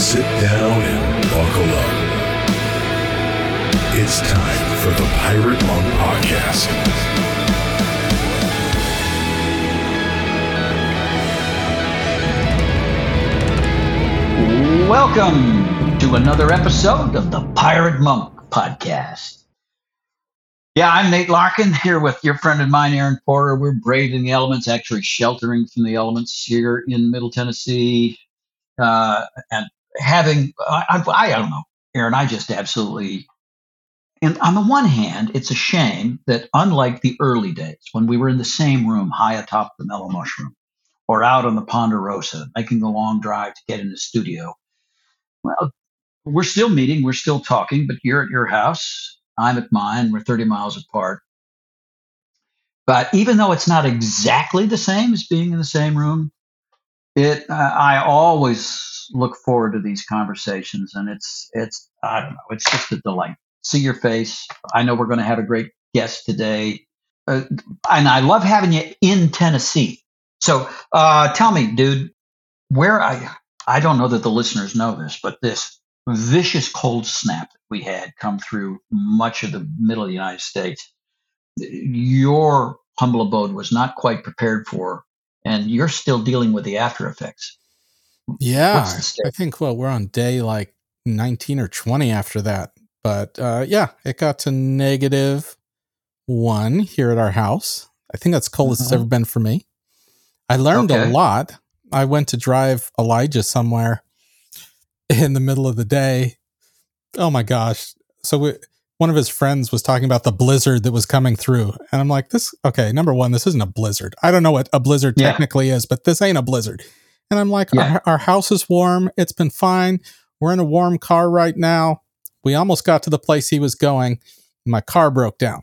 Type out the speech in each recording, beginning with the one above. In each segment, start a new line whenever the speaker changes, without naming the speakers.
Sit down and buckle up. It's time for the Pirate Monk Podcast.
Welcome to another episode of the Pirate Monk Podcast. Yeah, I'm Nate Larkin here with your friend of mine, Aaron Porter. We're braving the elements, actually sheltering from the elements here in Middle Tennessee, uh, and having I, I, don't know, Aaron. I just absolutely. And on the one hand, it's a shame that unlike the early days when we were in the same room high atop the mellow mushroom, or out on the Ponderosa making the long drive to get in the studio. Well, we're still meeting, we're still talking, but you're at your house, I'm at mine, we're 30 miles apart. But even though it's not exactly the same as being in the same room, it I always look forward to these conversations, and it's it's I don't know, it's just a delight. See your face. I know we're going to have a great guest today, uh, and I love having you in Tennessee. So uh, tell me, dude, where I I don't know that the listeners know this, but this vicious cold snap that we had come through much of the middle of the United States, your humble abode was not quite prepared for, and you're still dealing with the after effects.
Yeah,
What's the state?
I think well, we're on day like 19 or 20 after that. But uh, yeah, it got to negative one here at our house. I think that's coldest it's
Mhm.
ever been for me. I learned
Okay.
a lot. I went to drive Elijah somewhere in the middle of the day. Oh my gosh. So we, one of his friends was talking about the blizzard that was coming through. And I'm like, this, okay, number one, this isn't a blizzard. I don't know what a blizzard
Yeah.
technically is, but this ain't a blizzard. And I'm like,
Yeah.
our, our house is warm. It's been fine. We're in a warm car right now. We almost got to the place he was going. My car broke down.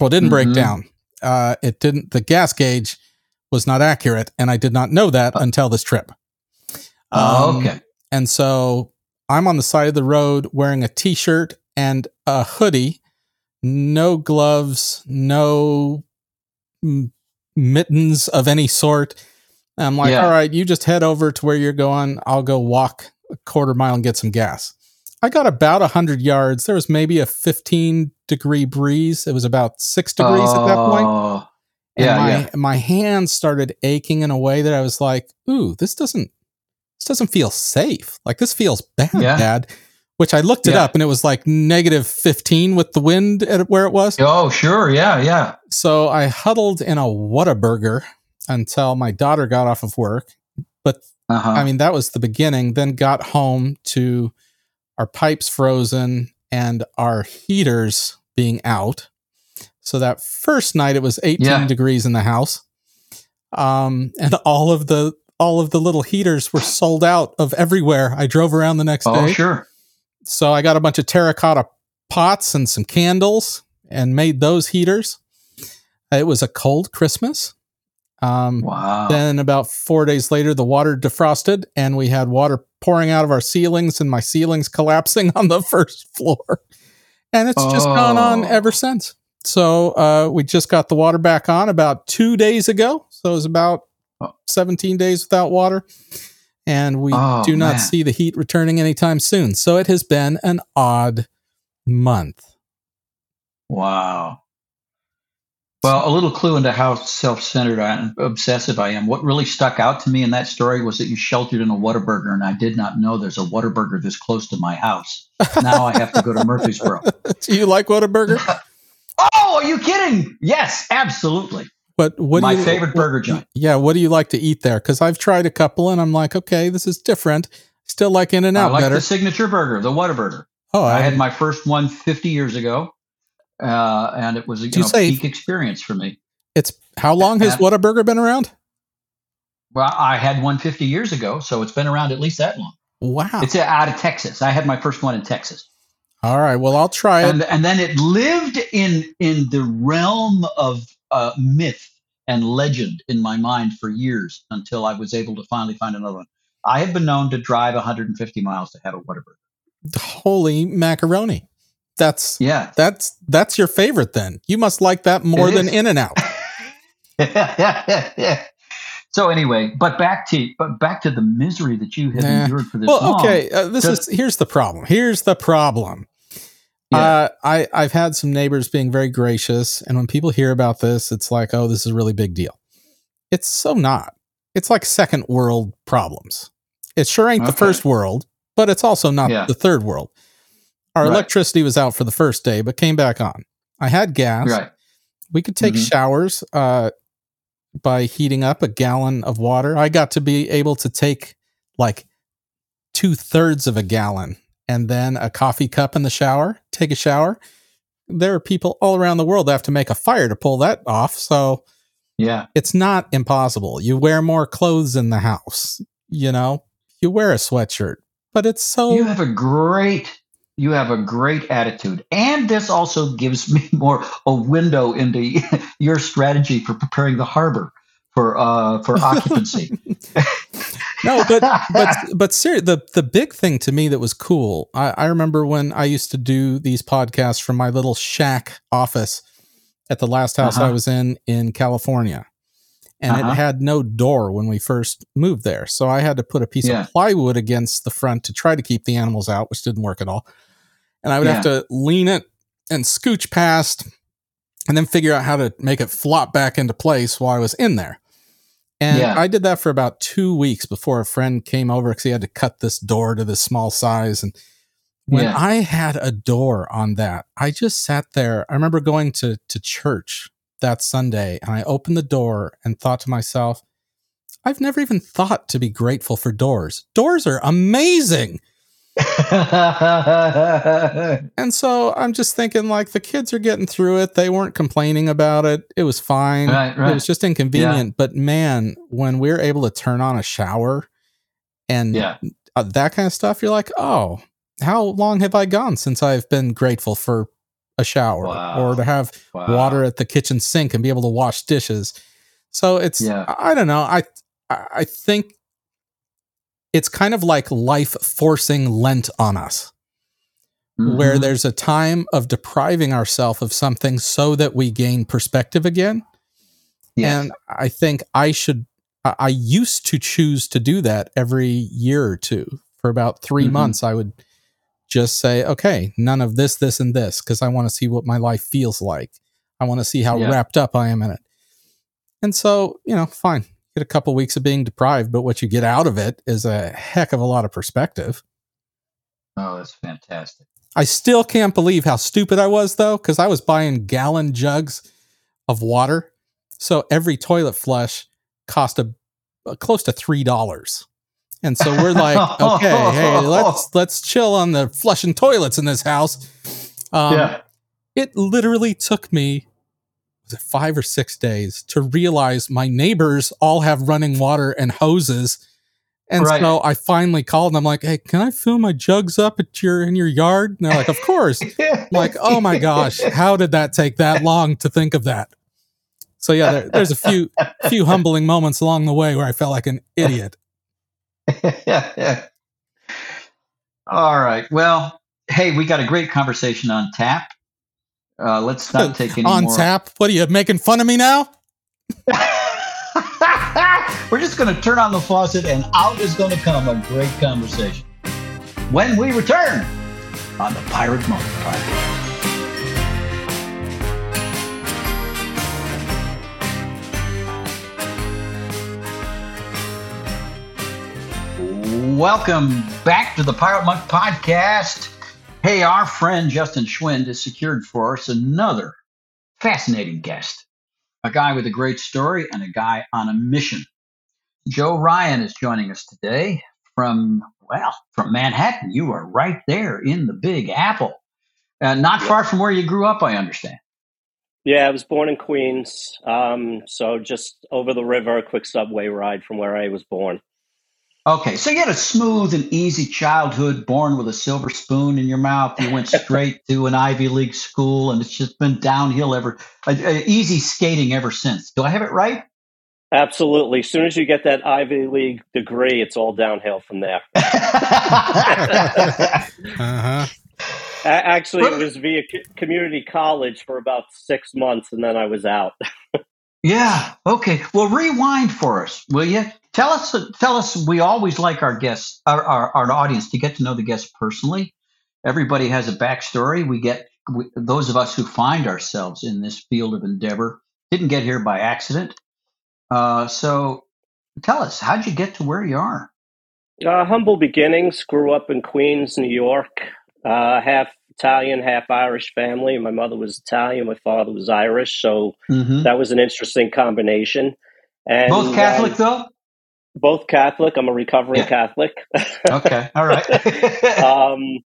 Well, it didn't break
Mhm.
down. Uh, it didn't, the gas gauge was not accurate. And I did not know that until this trip.
Oh,
Um,
okay.
and so I'm on the side of the road wearing a t shirt and a hoodie, no gloves, no mm, mittens of any sort. I'm like,
Yeah.
all right, you just head over to where you're going. I'll go walk a quarter mile and get some gas. I got about 100 yards. There was maybe a 15 degree breeze. It was about six degrees at that point.
Oh,
And
Yeah,
my,
yeah.
my hands started aching in a way that I was like, ooh, this doesn't this doesn't feel safe. Like this feels bad,
Yeah.
bad. Which I looked it
Yeah.
up and it was like negative 15 with the wind at where it was.
Oh, sure. Yeah, yeah.
So I huddled in a Whataburger until my daughter got off of work.
Uh-huh.
I mean, that was the beginning. Then got home to our pipes frozen and our heaters being out. So that first night it was 18
Yeah.
degrees in the house. Um, and all of the all of the little heaters were sold out of everywhere. I drove around the next
oh,
day.
Oh, sure.
So I got a bunch of terracotta pots and some candles and made those heaters. It was a cold Christmas. Um,
Wow.
then about four days later, the water defrosted and we had water pouring out of our ceilings and my ceilings collapsing on the first floor. And it's just gone on
Oh.
ever since. So uh, we just got the water back on about two days ago. So it was about
Oh.
17 days without water. And we
Oh,
do not
man.
see the heat returning anytime soon. So it has been an odd month.
Wow. Well, a little clue into how self-centered and obsessive I am. What really stuck out to me in that story was that you sheltered in a Whataburger, and I did not know there's a Whataburger this close to my house. Now I have to go to Murfreesboro.
do you like Whataburger?
Oh, are you kidding? Yes, absolutely.
But what
My
you,
favorite burger joint.
Yeah, what do you like to eat there? Because I've tried a couple and I'm like, okay, this is different. Still like In-N-Out
like
better.
the signature burger, the Whataburger.
oh,
I
I,
had my first one 50 years ago, uh, and it was a you know,
say-
peak experience for me.
it's how long has Whataburger been around?
Well, I had one 50 years ago, so it's been around at least that long.
Wow.
It's out of Texas. I had my first one in Texas.
All right. Well, I'll try it.
and, and then it lived in in the realm of uh, myth and legend in my mind for years until I was able to finally find another one. I have been known to drive 150 miles to have a Whataburger.
Holy macaroni. That's
Yeah,
that's that's your favorite then. You must like that more
It
than. In-N-Out.
so So anyway, but back to but back to the misery that you have
Nah.
endured for this
well,
long.
okay. Uh, this is here's the problem. Here's the problem.
Yeah.
Uh, I I've had some neighbors being very gracious, and when people hear about this, it's like, oh, this is a really big deal. It's so not. It's like second world problems. It sure ain't the first world, but it's also not
Yeah.
the third world. Our
Right.
electricity was out for the first day, but came back on. I had gas.
Right.
We could take
Mhm.
showers uh, by heating up a gallon of water. I got to be able to take like two thirds of a gallon and then a coffee cup in the shower, take a shower. There are people all around the world that have to make a fire to pull that off. So
Yeah.
it's not impossible. You wear more clothes in the house, you know, you wear a sweatshirt, but it's so.
You have a great you have a great attitude. And this also gives me more a window into your strategy for preparing the harbor for uh for occupancy.
no, but but but ser- the the big thing to me that was cool. I, I remember when I used to do these podcasts from my little shack office at the last house I
Uh-huh.
was in in California, and
Uh-huh.
it had no door when we first moved there. So I had to put a piece
Yeah.
of plywood against the front to try to keep the animals out, which didn't work at all. And I would have to lean it and scooch past, and then figure out how to make it flop back into place while I was in there. And
Yeah.
I did that for about two weeks before a friend came over because he had to cut this door to this small size. And when
Yeah.
I had a door on that, I just sat there. I remember going to, to church that Sunday and I opened the door and thought to myself, I've never even thought to be grateful for doors. Doors are amazing. And so I'm just thinking, like, the kids are getting through it. They weren't complaining about it. It was fine.
Right, right.
It was just inconvenient. But man, when we're able to turn on a shower and
yeah.
uh, that kind of stuff, you're like, oh, how long have I gone since I've been grateful for a shower
Wow.
or to have
Wow.
water at the kitchen sink and be able to wash dishes? So it's,
Yeah.
I don't know. I I think it's kind of like life forcing Lent on us where
Mhm.
there's a time of depriving ourselves of something so that we gain perspective again.
Yes.
And I think I should, I used to choose to do that every year or two. For about 3
Mhm.
months, I would just say, okay, none of this, this, and this, because I want to see what my life feels like. I want to see how
Yeah.
wrapped up I am in it. And so, you know, fine, get a couple weeks of being deprived, but what you get out of it is a heck of a lot of perspective.
oh, that's fantastic.
I still can't believe how stupid I was though, because I was buying gallon jugs of water. So every toilet flush cost a, a close to three dollars. And so we're like, okay, hey, let's let's chill on the flushing toilets in this house. Um,
yeah.
It literally took me was it five or six days to realize my neighbors all have running water and hoses. And
Right.
so I finally called and I'm like, hey, can I fill my jugs up at your in your yard? And they're like, of course. I'm like, oh my gosh, how did that take that long to think of that? So yeah, there, there's a few few humbling moments along the way where I felt like an idiot.
All right. Well, hey, we got a great conversation on tap. Uh, let's not take any
On
more.
tap? What are you making fun of me now?
We're just going to turn on the faucet and out is going to come a great conversation. When we return on the Pirate Monk Podcast. Welcome back to the Pirate Monk Podcast. Hey, our friend Justin Schwind has secured for us another fascinating guest, a guy with a great story and a guy on a mission. Joe Ryan is joining us today from, well, from Manhattan. You are right there in the Big Apple. Uh, not far from where you grew up, I understand.
Yeah, I was born in Queens, um, so just over the river, a quick subway ride from where I was born.
Okay, so you had a smooth and easy childhood, born with a silver spoon in your mouth. You went straight to an Ivy League school, and it's just been downhill ever, uh, uh, easy skating ever since. Do I have it right?
Absolutely. As soon as you get that Ivy League degree, it's all downhill from there.
Uh-huh.
Actually, it was via community college for about six months, and then I was out.
Yeah. Okay. Well, rewind for us, will you? Tell us. Tell us. We always like our guests, our, our, our audience, to get to know the guests personally. Everybody has a backstory. We get we, those of us who find ourselves in this field of endeavor didn't get here by accident. Uh, so, tell us, how'd you get to where you are?
Uh, humble beginnings. Grew up in Queens, New York. Uh, Italian, half Irish family. My mother was Italian. My father was Irish. So
Mhm.
that was an interesting combination. And
Both Catholic,
um,
though.
both Catholic. I'm a recovering
Yeah.
Catholic.
Okay. All right.
um,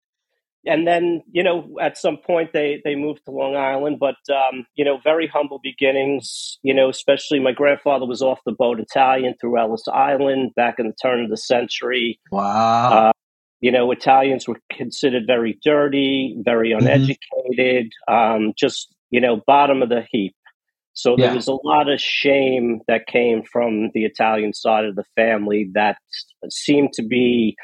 and then you know at some point they they moved to long island but um, you know very humble beginnings you know especially my grandfather was off the boat italian through ellis island back in the turn of the century
wow.
uh, you know italians were considered very dirty very
Mm-hmm.
uneducated um, just you know bottom of the heap so there
Yeah.
was a lot of shame that came from the Italian side of the family that seemed to be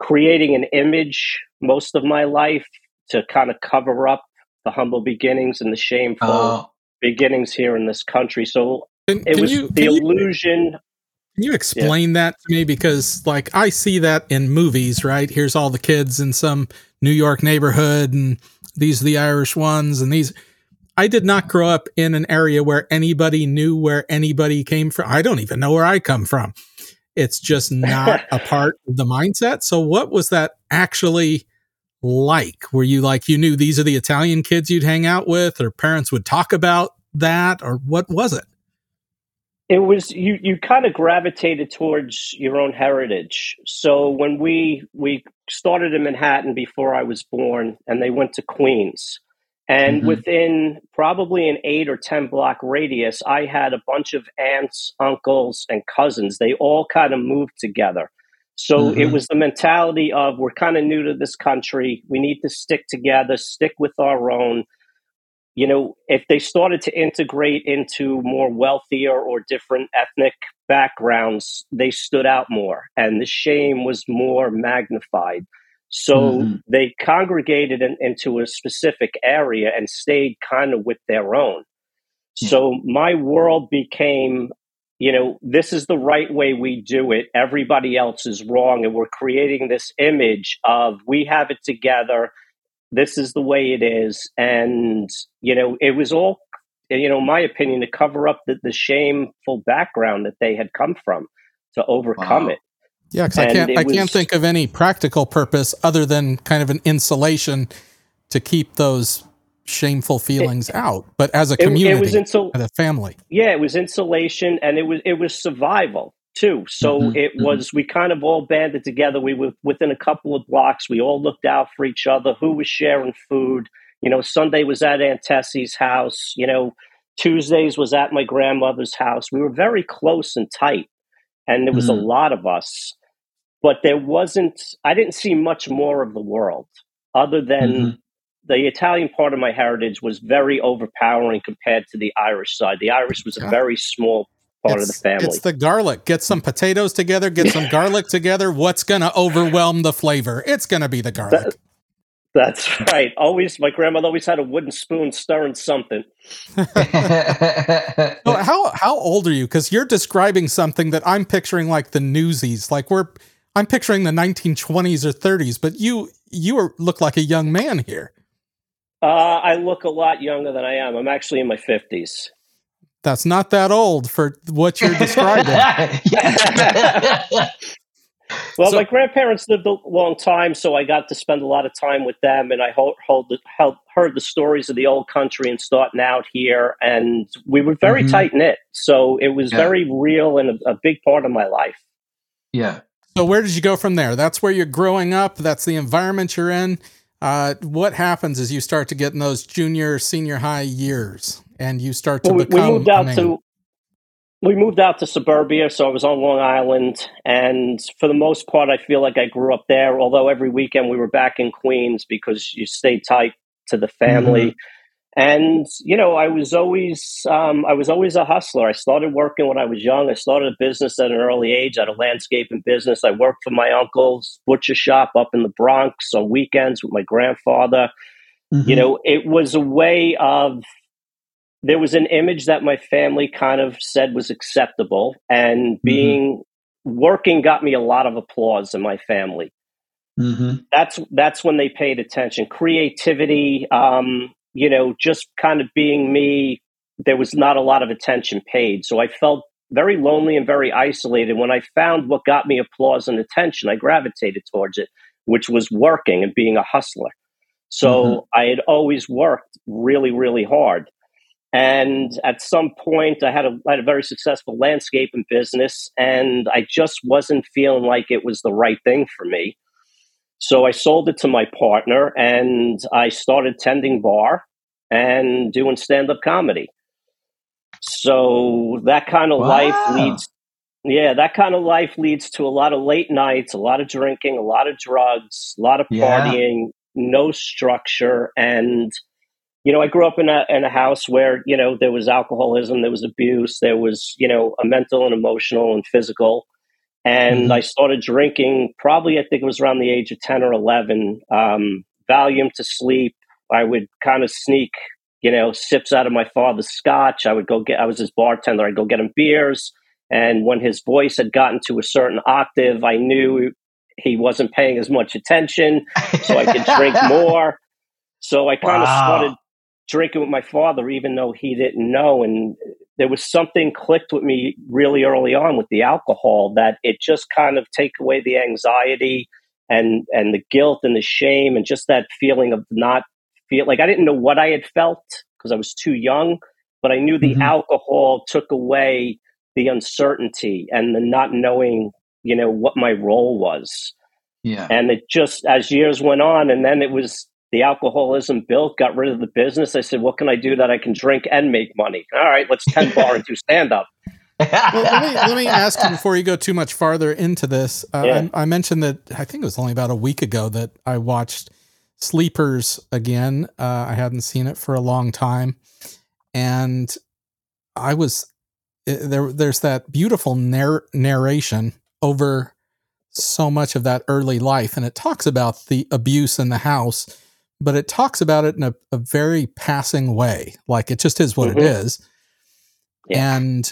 creating an image most of my life to kind of cover up the humble beginnings and the shameful
Oh,
beginnings here in this country. So
Can,
it
can
was
you,
the
can, you,
illusion.
Can you explain that to me? Because, like, I see that in movies, right? Here's all the kids in some New York neighborhood, and these are the Irish ones, and these. I did not grow up in an area where anybody knew where anybody came from. I don't even know where I come from. It's just not a part of the mindset. So, what was that actually like? Were you like, you knew these are the Italian kids you'd hang out with, or parents would talk about that, or what was it?
It was you. You kind of gravitated towards your own heritage. So when we we started in Manhattan before I was born, and they went to Queens, and
Mhm.
within probably an eight or ten block radius, I had a bunch of aunts, uncles, and cousins. They all kind of moved together. So it
Mhm.
was the mentality of we're kind of new to this country. We need to stick together, stick with our own you know, if they started to integrate into more wealthier or different ethnic backgrounds, they stood out more and the shame was more magnified. So
Mhm.
they congregated in, into a specific area and stayed kind of with their own.
Yeah.
So my world became, you know, this is the right way we do it. Everybody else is wrong. And we're creating this image of we have it together this is the way it is and you know it was all you know my opinion to cover up the, the shameful background that they had come from to overcome
Wow.
it
Yeah, because I can't
it
I can't think of any practical purpose other than kind of an insulation to keep those shameful feelings out. But as a
it,
community,
it was insul-
as a family,
yeah it was insulation and it was it was survival too. So
Mhm,
it
mhm.
was we kind of all banded together. We were within a couple of blocks. We all looked out for each other. Who was sharing food? You know sunday was at aunt tessie's house. You know tuesdays was at my grandmother's house. We were very close and tight and there was a
Mm.
lot of us. But there wasn't i didn't see much more of the world other than
Mhm.
the Italian part of my heritage was very overpowering compared to the Irish side. The Irish was a very small part of the
it's,
family.
it's the garlic. Get some potatoes together, get some garlic together. What's going to overwhelm the flavor? It's going to be the garlic.
That's right. Always, my grandmother always had a wooden spoon stirring something.
So how how old are you? Because you're describing something that I'm picturing like the Newsies. Like we're I'm picturing the 1920s or 30s, but you you are, look like a young man here.
Uh, I look a lot younger than I am. I'm actually in my 50s.
That's not that old for what you're describing.
Well,
So-
my grandparents lived a long time, so I got to spend a lot of time with them, and I hold, hold, the- held, heard the stories of the old country and starting out here, and we were very
Mhm.
tight knit. So it was
Yeah.
very real and a, a big part of my life.
yeah.
So where did you go from there? That's where you're growing up. That's the environment you're in. Uh, what happens as you start to get in those junior, senior high years, and you start to
Well, we, we moved out to we moved out to suburbia, so I was on Long Island, and for the most part, I feel like I grew up there. Although every weekend we were back in Queens because you stay tight to the family. And you know, I was always um, I was always a hustler. I started working when I was young. I started a business at an early age. I had a landscaping business. I worked for my uncle's butcher shop up in the Bronx on weekends with my grandfather
Mhm.
you know it was a way of there was an image that my family kind of said was acceptable, and being mm-hmm. working got me a lot of applause in my family. Mm-hmm. That's that's when they paid attention. Creativity, um, you know, just kind of being me. There was not a lot of attention paid, so I felt very lonely and very isolated. When I found what got me applause and attention, I gravitated towards it, which was working and being a hustler. So mm-hmm. I had always worked really, really hard. And at some point, I had a, I had a very successful landscaping business, and I just wasn't feeling like it was the right thing for me. So I sold it to my partner, and I started tending bar and doing stand up comedy. So that kind of wow. life leads, yeah, that kind of life leads to a lot of late nights, a lot of drinking, a lot of drugs, a lot of partying, yeah. no structure, and you know, I grew up in a in a house where you know there was alcoholism, there was abuse, there was you know a mental and emotional and physical, and mm-hmm. I started drinking probably I think it was around the age of ten or eleven. Um, Valium to sleep. I would kind of sneak, you know, sips out of my father's scotch. I would go get. I was his bartender. I'd go get him beers, and when his voice had gotten to a certain octave, I knew he wasn't paying as much attention, so I could drink more. So I kind wow. of started drinking with my father, even though he didn't know. And there was something clicked with me really early on with the alcohol that it just kind of take away the anxiety and and the guilt and the shame and just that feeling of not feel like I didn't know what I had felt because I was too young, but I knew the mm-hmm. alcohol took away the uncertainty and the not knowing, you know, what my role was.
Yeah.
And it just as years went on and then it was the alcoholism built, got rid of the business. I said, what can I do that I can drink and make money? All right, let's 10 bar and do stand up.
well, let me, let me ask you before you go too much farther into this. Uh, yeah. I, I, mentioned that I think it was only about a week ago that I watched Sleepers again. Uh, I hadn't seen it for a long time, and I was there. There's that beautiful narr- narration over so much of that early life, and it talks about the abuse in the house but it talks about it in a, a very passing way. Like it just is what mm-hmm. it is. Yeah. And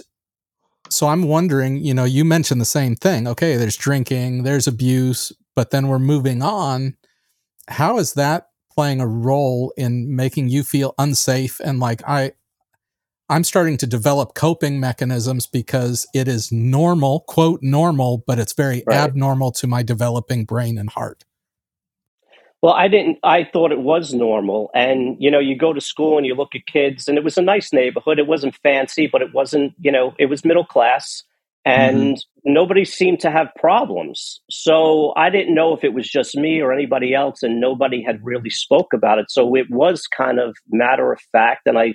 so I'm wondering, you know, you mentioned the same thing. Okay, there's drinking, there's abuse, but then we're moving on. How is that playing a role in making you feel unsafe and like I I'm starting to develop coping mechanisms because it is normal, quote normal, but it's very right. abnormal to my developing brain and heart.
Well, I didn't. I thought it was normal. And, you know, you go to school and you look at kids, and it was a nice neighborhood. It wasn't fancy, but it wasn't, you know, it was middle class. And mm-hmm. nobody seemed to have problems. So I didn't know if it was just me or anybody else, and nobody had really spoke about it. So it was kind of matter of fact. And I,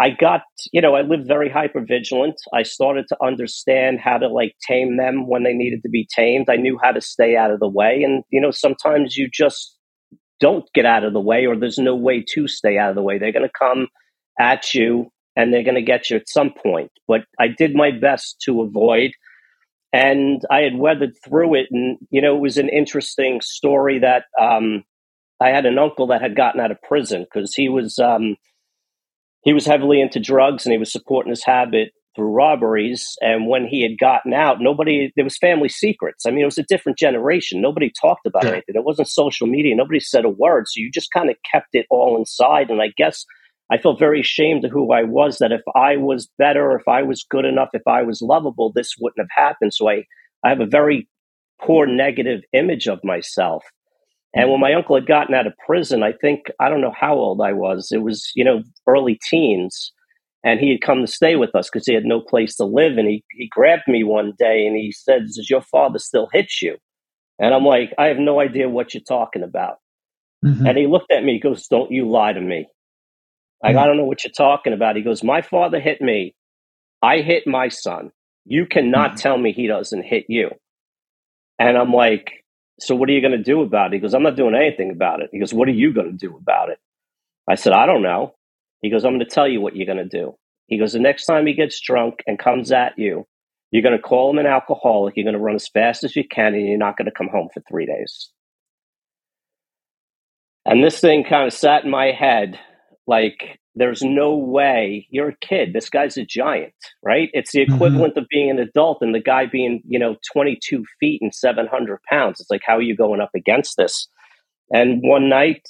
I got, you know, I lived very hyper vigilant. I started to understand how to like tame them when they needed to be tamed. I knew how to stay out of the way. And, you know, sometimes you just don't get out of the way or there's no way to stay out of the way. They're going to come at you and they're going to get you at some point. But I did my best to avoid. And I had weathered through it. And, you know, it was an interesting story that um, I had an uncle that had gotten out of prison because he was. Um, he was heavily into drugs and he was supporting his habit through robberies. And when he had gotten out, nobody, there was family secrets. I mean, it was a different generation. Nobody talked about yeah. anything. It wasn't social media. Nobody said a word. So you just kind of kept it all inside. And I guess I felt very ashamed of who I was, that if I was better, if I was good enough, if I was lovable, this wouldn't have happened. So I, I have a very poor negative image of myself. And when mm-hmm. my uncle had gotten out of prison, I think, I don't know how old I was. It was, you know, early teens and he had come to stay with us because he had no place to live. And he, he grabbed me one day and he said, Does your father still hit you? And I'm like, I have no idea what you're talking about. Mm-hmm. And he looked at me, he goes, Don't you lie to me. Like, mm-hmm. I don't know what you're talking about. He goes, My father hit me. I hit my son. You cannot mm-hmm. tell me he doesn't hit you. And I'm like, So what are you going to do about it? He goes, I'm not doing anything about it. He goes, What are you going to do about it? I said, I don't know. He goes, I'm going to tell you what you're going to do. He goes, the next time he gets drunk and comes at you, you're going to call him an alcoholic. You're going to run as fast as you can, and you're not going to come home for three days. And this thing kind of sat in my head like there's no way you're a kid. This guy's a giant, right? It's the
Mhm.
equivalent of being an adult and the guy being, you know, 22 feet and 700 pounds. It's like, how are you going up against this? And one night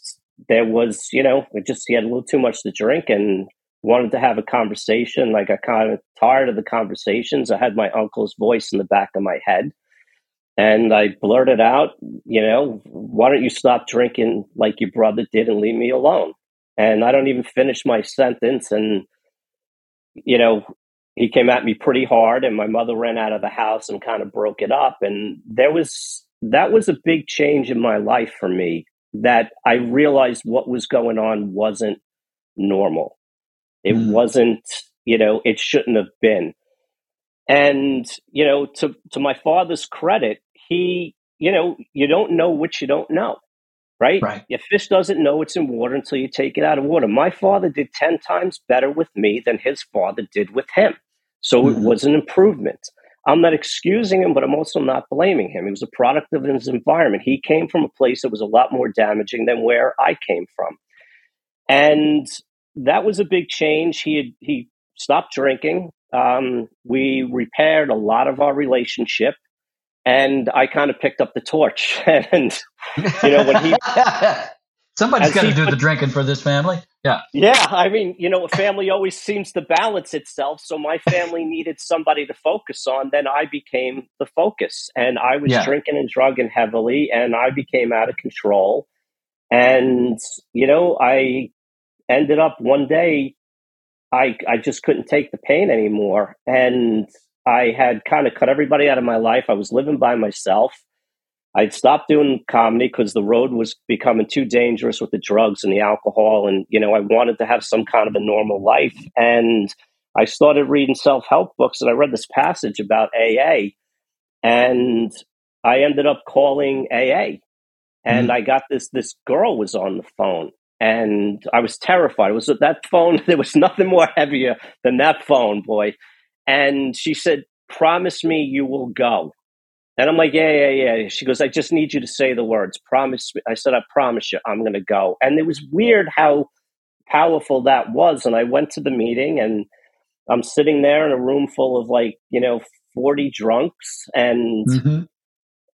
there was, you know, just he had a little too much to drink and wanted to have a conversation. Like I kind of tired of the conversations. I had my uncle's voice in the back of my head. And I blurted out, you know, why don't you stop drinking like your brother did and leave me alone? And I don't even finish my sentence. And, you know, he came at me pretty hard, and my mother ran out of the house and kind of broke it up. And there was, that was a big change in my life for me that I realized what was going on wasn't normal. It
Mm.
wasn't, you know, it shouldn't have been. And, you know, to, to my father's credit, he, you know, you don't know what you don't know, right?
Right.
Your fish doesn't know it's in water until you take it out of water. My father did 10 times better with me than his father did with him. So
Mhm.
it was an improvement. I'm not excusing him, but I'm also not blaming him. He was a product of his environment. He came from a place that was a lot more damaging than where I came from. And that was a big change. He had, he stopped drinking. Um, we repaired a lot of our relationship, and I kind of picked up the torch. and You know, when he-
somebody's got to do the drinking for this family. Yeah.
yeah, I mean, you know, a family always seems to balance itself. So my family needed somebody to focus on. Then I became the focus, and I was
Yeah.
drinking and drugging heavily, and I became out of control. And you know, I ended up one day I I just couldn't take the pain anymore, and I had kind of cut everybody out of my life. I was living by myself. I'd stopped doing comedy because the road was becoming too dangerous with the drugs and the alcohol, and you know I wanted to have some kind of a normal life. And I started reading self help books, and I read this passage about AA, and I ended up calling AA, and
Mm.
I got this this girl was on the phone, and I was terrified. It was that phone. There was nothing more heavier than that phone, boy. And she said, "Promise me you will go." And I'm like, "Yeah, yeah, yeah." She goes, "I just need you to say the words. Promise me." I said, "I promise you, I'm going to go." And it was weird how powerful that was. And I went to the meeting, and I'm sitting there in a room full of like you know 40 drunks, and
hmm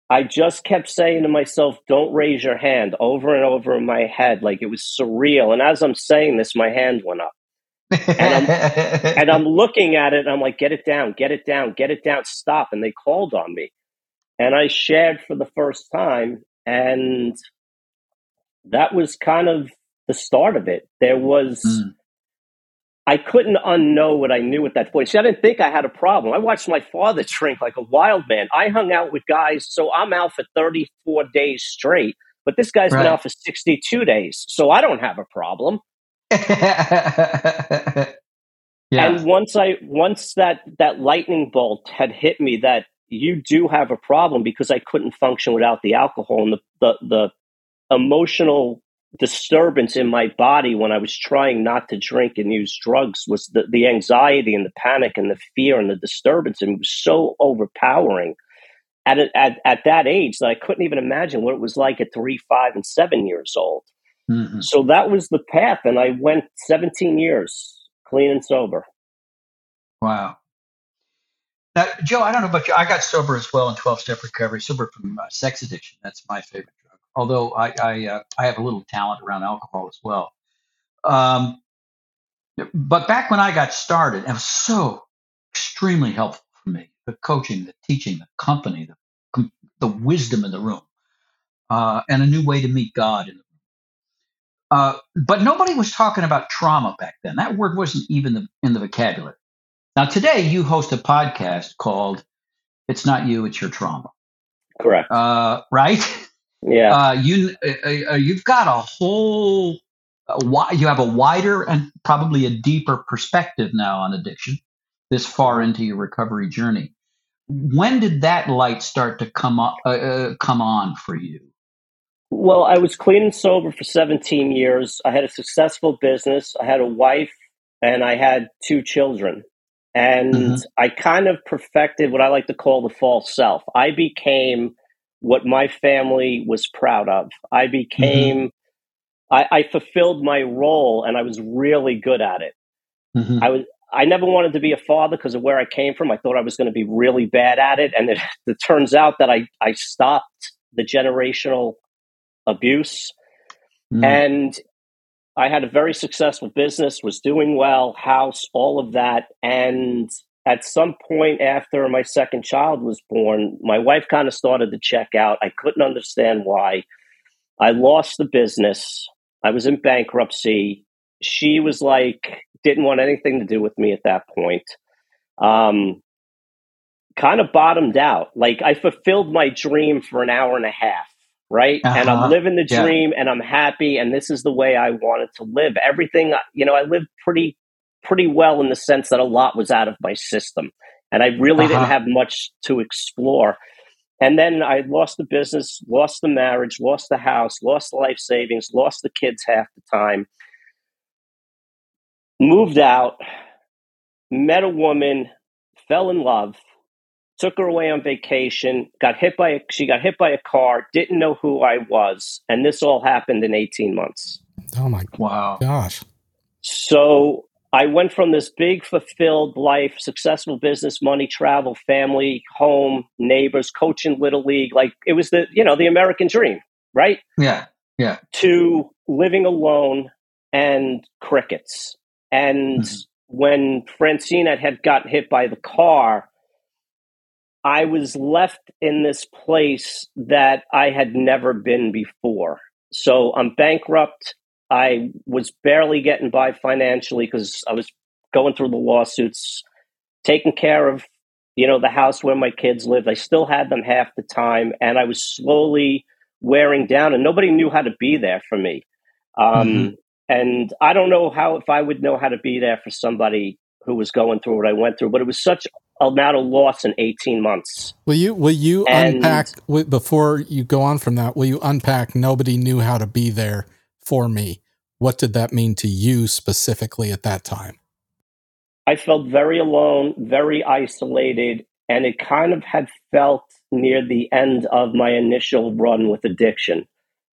I just kept saying to myself, don't raise your hand over and over in my head. Like it was surreal. And as I'm saying this, my hand went up. And I'm looking at it and I'm like, get it down, get it down, get it down, stop. And they called on me. And I shared for the first time. And that was kind of the start of it. There was.
Mm.
I couldn't unknow what I knew at that point. See, I didn't think I had a problem. I watched my father drink like a wild man. I hung out with guys, so I'm out for 34 days straight, but this guy's
Right.
been out for 62 days, so I don't have a problem.
yeah.
And once I once that that lightning bolt had hit me that you do have a problem because I couldn't function without the alcohol and the the, the emotional disturbance in my body when I was trying not to drink and use drugs was the, the anxiety and the panic and the fear and the disturbance and it was so overpowering at, a, at at that age that I couldn't even imagine what it was like at three, five, and seven years old.
Mhm.
So that was the path, and I went 17 years clean and sober.
Wow. Now, Joe, I don't know about you. I got sober as well in 12 step recovery, sober from uh, sex addiction. That's my favorite drug. Although I, I, uh, I have a little talent around alcohol as well. Um, but back when I got started, it was so extremely helpful for me. The coaching, the teaching, the company, the, the wisdom in the room, uh, and a new way to meet God in the room. Uh, but nobody was talking about trauma back then. That word wasn't even the, in the vocabulary. Now, today you host a podcast called "It's Not You, It's Your Trauma,"
Correct.
uh, right?
Yeah.
Uh, you uh, uh, you've got a whole uh, you have a wider and probably a deeper perspective now on addiction this far into your recovery journey. When did that light start to come on, uh, uh, come on for you?
Well, I was clean and sober for 17 years. I had a successful business. I had a wife and I had two children. And
Mhm.
I kind of perfected what I like to call the false self. I became what my family was proud of. I became I, I fulfilled my role and I was really good at it.
Mhm.
I was I never wanted to be a father because of where I came from. I thought I was going to be really bad at it, and it, it turns out that I I stopped the generational abuse,
Mm.
and I had a very successful business, was doing well, house, all of that, and at some point after my second child was born, my wife kind of started to check out. I couldn't understand why. I lost the business. I was in bankruptcy. She was like, didn't want anything to do with me at that point. Um, kind of bottomed out. Like I fulfilled my dream for an hour and a half, right? And
Uh-huh.
I'm living the
Yeah.
dream and I'm happy and this is the way I wanted to live. Everything, you know, I lived pretty pretty well in the sense that a lot was out of my system and I really didn't
Uh-huh.
have much to explore. And then I lost the business, lost the marriage, lost the house, lost the life savings, lost the kids half the time. Moved out, met a woman, fell in love, took her away on vacation, got hit by a, she got hit by a car, didn't know who I was, and this all happened in 18 months.
Oh my
Wow.
gosh.
So I went from this big fulfilled life, successful business, money, travel, family, home, neighbors, coaching little league, like it was the, you know, the American dream, right? Yeah.
Yeah.
To living alone and crickets. And
Mhm.
when Francine had, had got hit by the car, I was left in this place that I had never been before. So I'm bankrupt. I was barely getting by financially because I was going through the lawsuits, taking care of, you know, the house where my kids lived. I still had them half the time, and I was slowly wearing down, and nobody knew how to be there for me. Um,
Mhm.
And I don't know how if I would know how to be there for somebody who was going through what I went through, but it was such amount of loss in 18 months.
Will you will you
And-
unpack before you go on from that? Will you unpack? Nobody knew how to be there for me. What did that mean to you specifically at that time?
I felt very alone, very isolated, and it kind of had felt near the end of my initial run with addiction,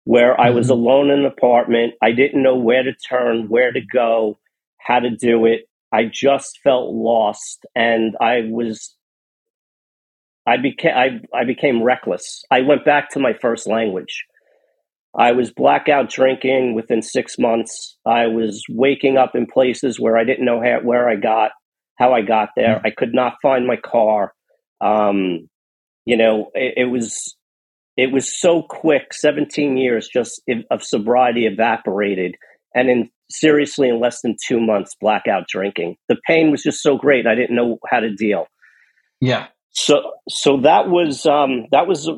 where I was
Mhm.
alone in an apartment. I didn't know where to turn, where to go, how to do it. I just felt lost, and I was. I became I, I became reckless. I went back to my first language. I was blackout drinking within six months. I was waking up in places where I didn't know how, where I got, how I got there. I could not find my car. Um, you know, it, it was it was so quick. Seventeen years just of sobriety evaporated, and in seriously in less than two months, blackout drinking. The pain was just so great, I didn't know how to deal.
Yeah.
So so that was um that was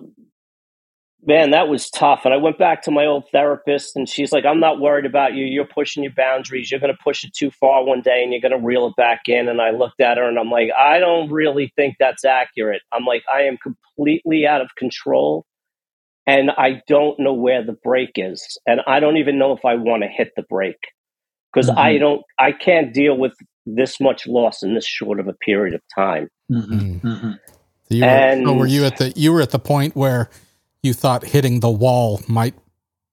man that was tough and I went back to my old therapist and she's like I'm not worried about you you're pushing your boundaries you're going to push it too far one day and you're going to reel it back in and I looked at her and I'm like I don't really think that's accurate. I'm like I am completely out of control and I don't know where the break is and I don't even know if I want to hit the brake because I
Mhm.
don't I can't deal with this much loss in this short of a period of time.
Mhm. Mhm.
So you were,
And-
so were you at the you were at the point where you thought hitting the wall might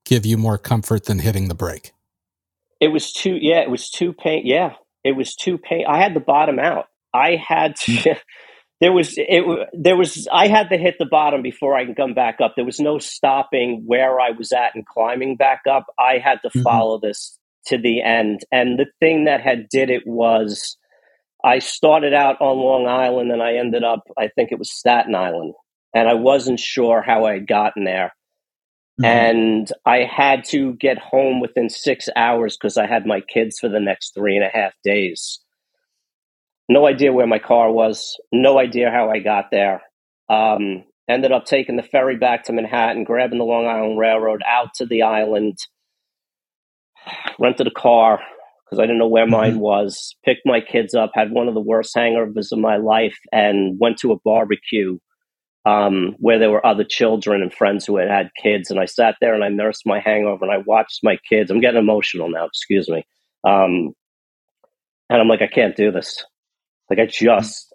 give you more comfort than hitting the brake?
It was too, yeah, it was too pain. Yeah, it was too pain. I had the bottom out. I had to, there was, it, there was, I had to hit the bottom before I can come back up. There was no stopping where I was at and climbing back up. I had to
Mhm.
follow this to the end. And the thing that had did it was I started out on Long Island and I ended up, I think it was Staten Island. And I wasn't sure how I had gotten there
Mhm.
and I had to get home within six hours because I had my kids for the next three and a half days. No idea where my car was. No idea how I got there. Um, ended up taking the ferry back to Manhattan, grabbing the Long Island Railroad out to the island, rented a car because I didn't know where mine was, picked my kids up, had one of the worst hangovers of my life, and went to a barbecue um, where there were other children and friends who had had kids. And I sat there and I nursed my hangover and I watched my kids. I'm getting emotional now, excuse me. Um, and I'm like, I can't do this. Like, I just,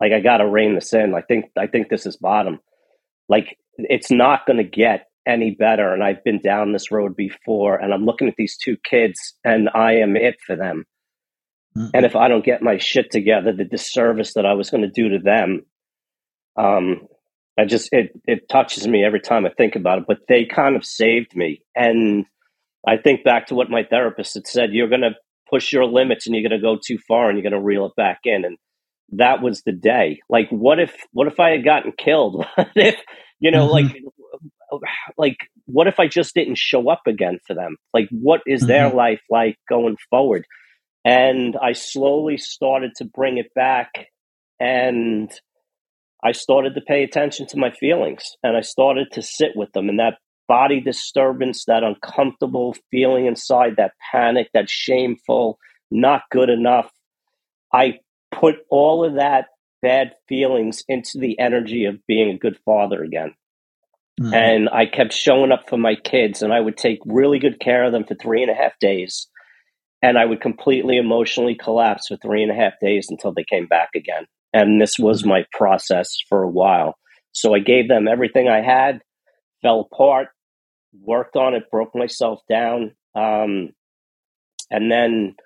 like, I got to rein this in. I think, I think this is bottom. Like, it's not going to get any better. And I've been down this road before, and I'm looking at these two kids, and I am it for them. Mm-hmm. And if I don't get my shit together, the disservice that I was going to do to them, um, I just it it touches me every time I think about it. But they kind of saved me, and I think back to what my therapist had said: you're going to push your limits, and you're going to go too far, and you're going to reel it back in. And that was the day. Like, what if what if I had gotten killed? if you know, mm-hmm. like like what if I just didn't show up again for them? Like, what is mm-hmm. their life like going forward? And I slowly started to bring it back and I started to pay attention to my feelings and I started to sit with them and that body disturbance, that uncomfortable feeling inside, that panic, that shameful, not good enough. I put all of that bad feelings into the energy of being a good father again. Mm-hmm. And I kept showing up for my kids and I would take really good care of them for three and a half days and I would completely emotionally collapse for three and a half days until they came back again. And this was mm-hmm. my process for a while. So I gave them everything I had, fell apart, worked on it, broke myself down. Um, and then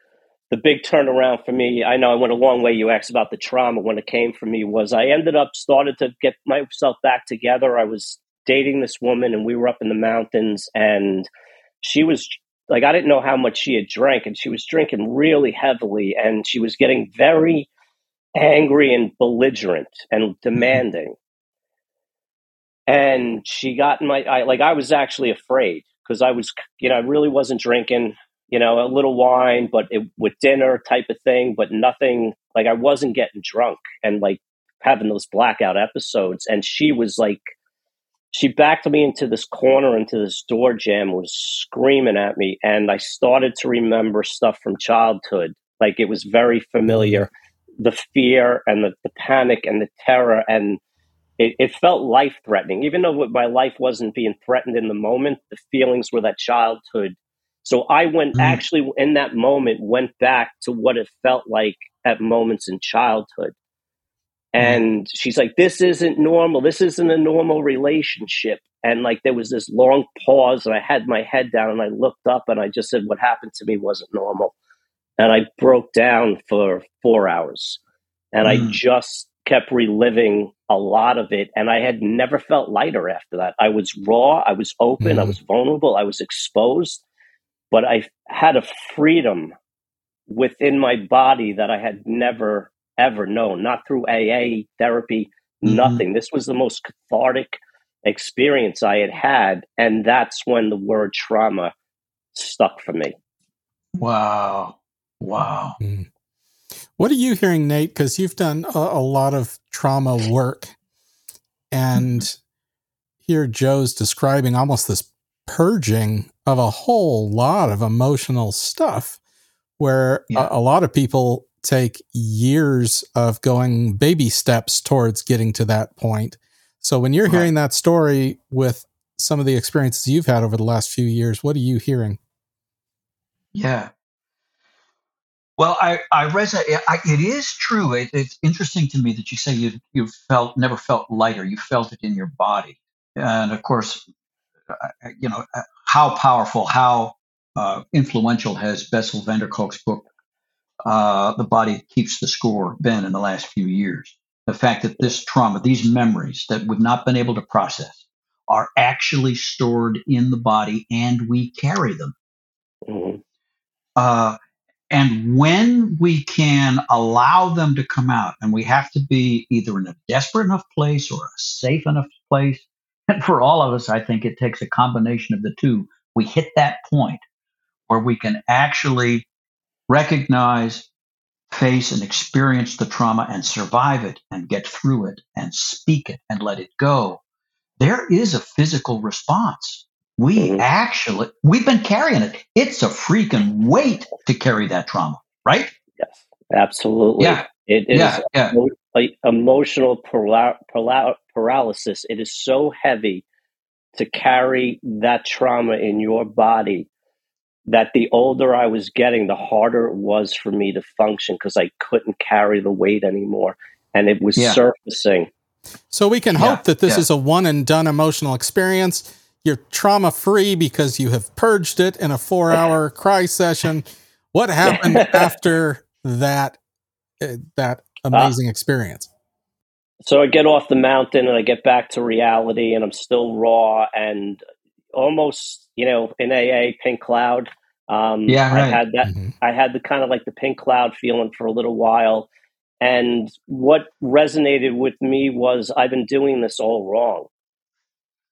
the big turnaround for me, I know I went a long way. You asked about the trauma. When it came for me, was I ended up started to get myself back together. I was dating this woman, and we were up in the mountains, and she was like I didn't know how much she had drank, and she was drinking really heavily, and she was getting very angry and belligerent and mm-hmm. demanding. And she got in my I, like I was actually afraid because I was you know I really wasn't drinking you know a little wine but it, with dinner type of thing but nothing like I wasn't getting drunk and like having those blackout episodes and she was like she backed me into this corner, into this door jamb, was screaming at me. And I started to remember stuff from childhood. Like it was very familiar the fear and the, the panic and the terror. And it, it felt life threatening. Even though my life wasn't being threatened in the moment, the feelings were that childhood. So I went mm. actually in that moment, went back to what it felt like at moments in childhood. And she's like, This isn't normal. This isn't a normal relationship. And like there was this long pause, and I had my head down and I looked up and I just said, What happened to me wasn't normal. And I broke down for four hours. And mm. I just kept reliving a lot of it. And I had never felt lighter after that. I was raw, I was open, mm. I was vulnerable, I was exposed, but I had a freedom within my body that I had never ever known, not through AA therapy, mm-hmm. nothing. This was the most cathartic experience I had had. And that's when the word trauma stuck for me.
Wow. Wow. Mm.
What are you hearing, Nate? Because you've done a, a, lot of trauma work. And here Joe's describing almost this purging of a whole lot of emotional stuff where yeah. a, a lot of people take years of going baby steps towards getting to that point. So when you're right. hearing that story with some of the experiences you've had over the last few years, what are you hearing?
Yeah. Well, I, I resonate. It is true. It, it's interesting to me that you say you you felt never felt lighter. You felt it in your body, and of course, you know how powerful, how uh, influential has Bessel van der Kolk's book uh, the body keeps the score been in the last few years. The fact that this trauma, these memories that we've not been able to process, are actually stored in the body and we carry them. Mm-hmm. Uh, and when we can allow them to come out, and we have to be either in a desperate enough place or a safe enough place, and for all of us, I think it takes a combination of the two. We hit that point where we can actually recognize, face, and experience the trauma and survive it and get through it and speak it and let it go, there is a physical response. We mm-hmm. actually, we've been carrying it. It's a freaking weight to carry that trauma, right?
Yes, absolutely.
Yeah.
It is yeah, yeah. Like emotional para- para- paralysis. It is so heavy to carry that trauma in your body that the older I was getting, the harder it was for me to function because I couldn't carry the weight anymore. And it was yeah. surfacing.
So we can hope yeah, that this yeah. is a one and done emotional experience. you're trauma free because you have purged it in a four hour cry session. What happened after that uh, that amazing uh, experience?
So I get off the mountain and I get back to reality, and I'm still raw and almost, you know, in AA, pink cloud. Um,
yeah, right.
I had that. Mm-hmm. I had the kind of like the pink cloud feeling for a little while, and what resonated with me was I've been doing this all wrong.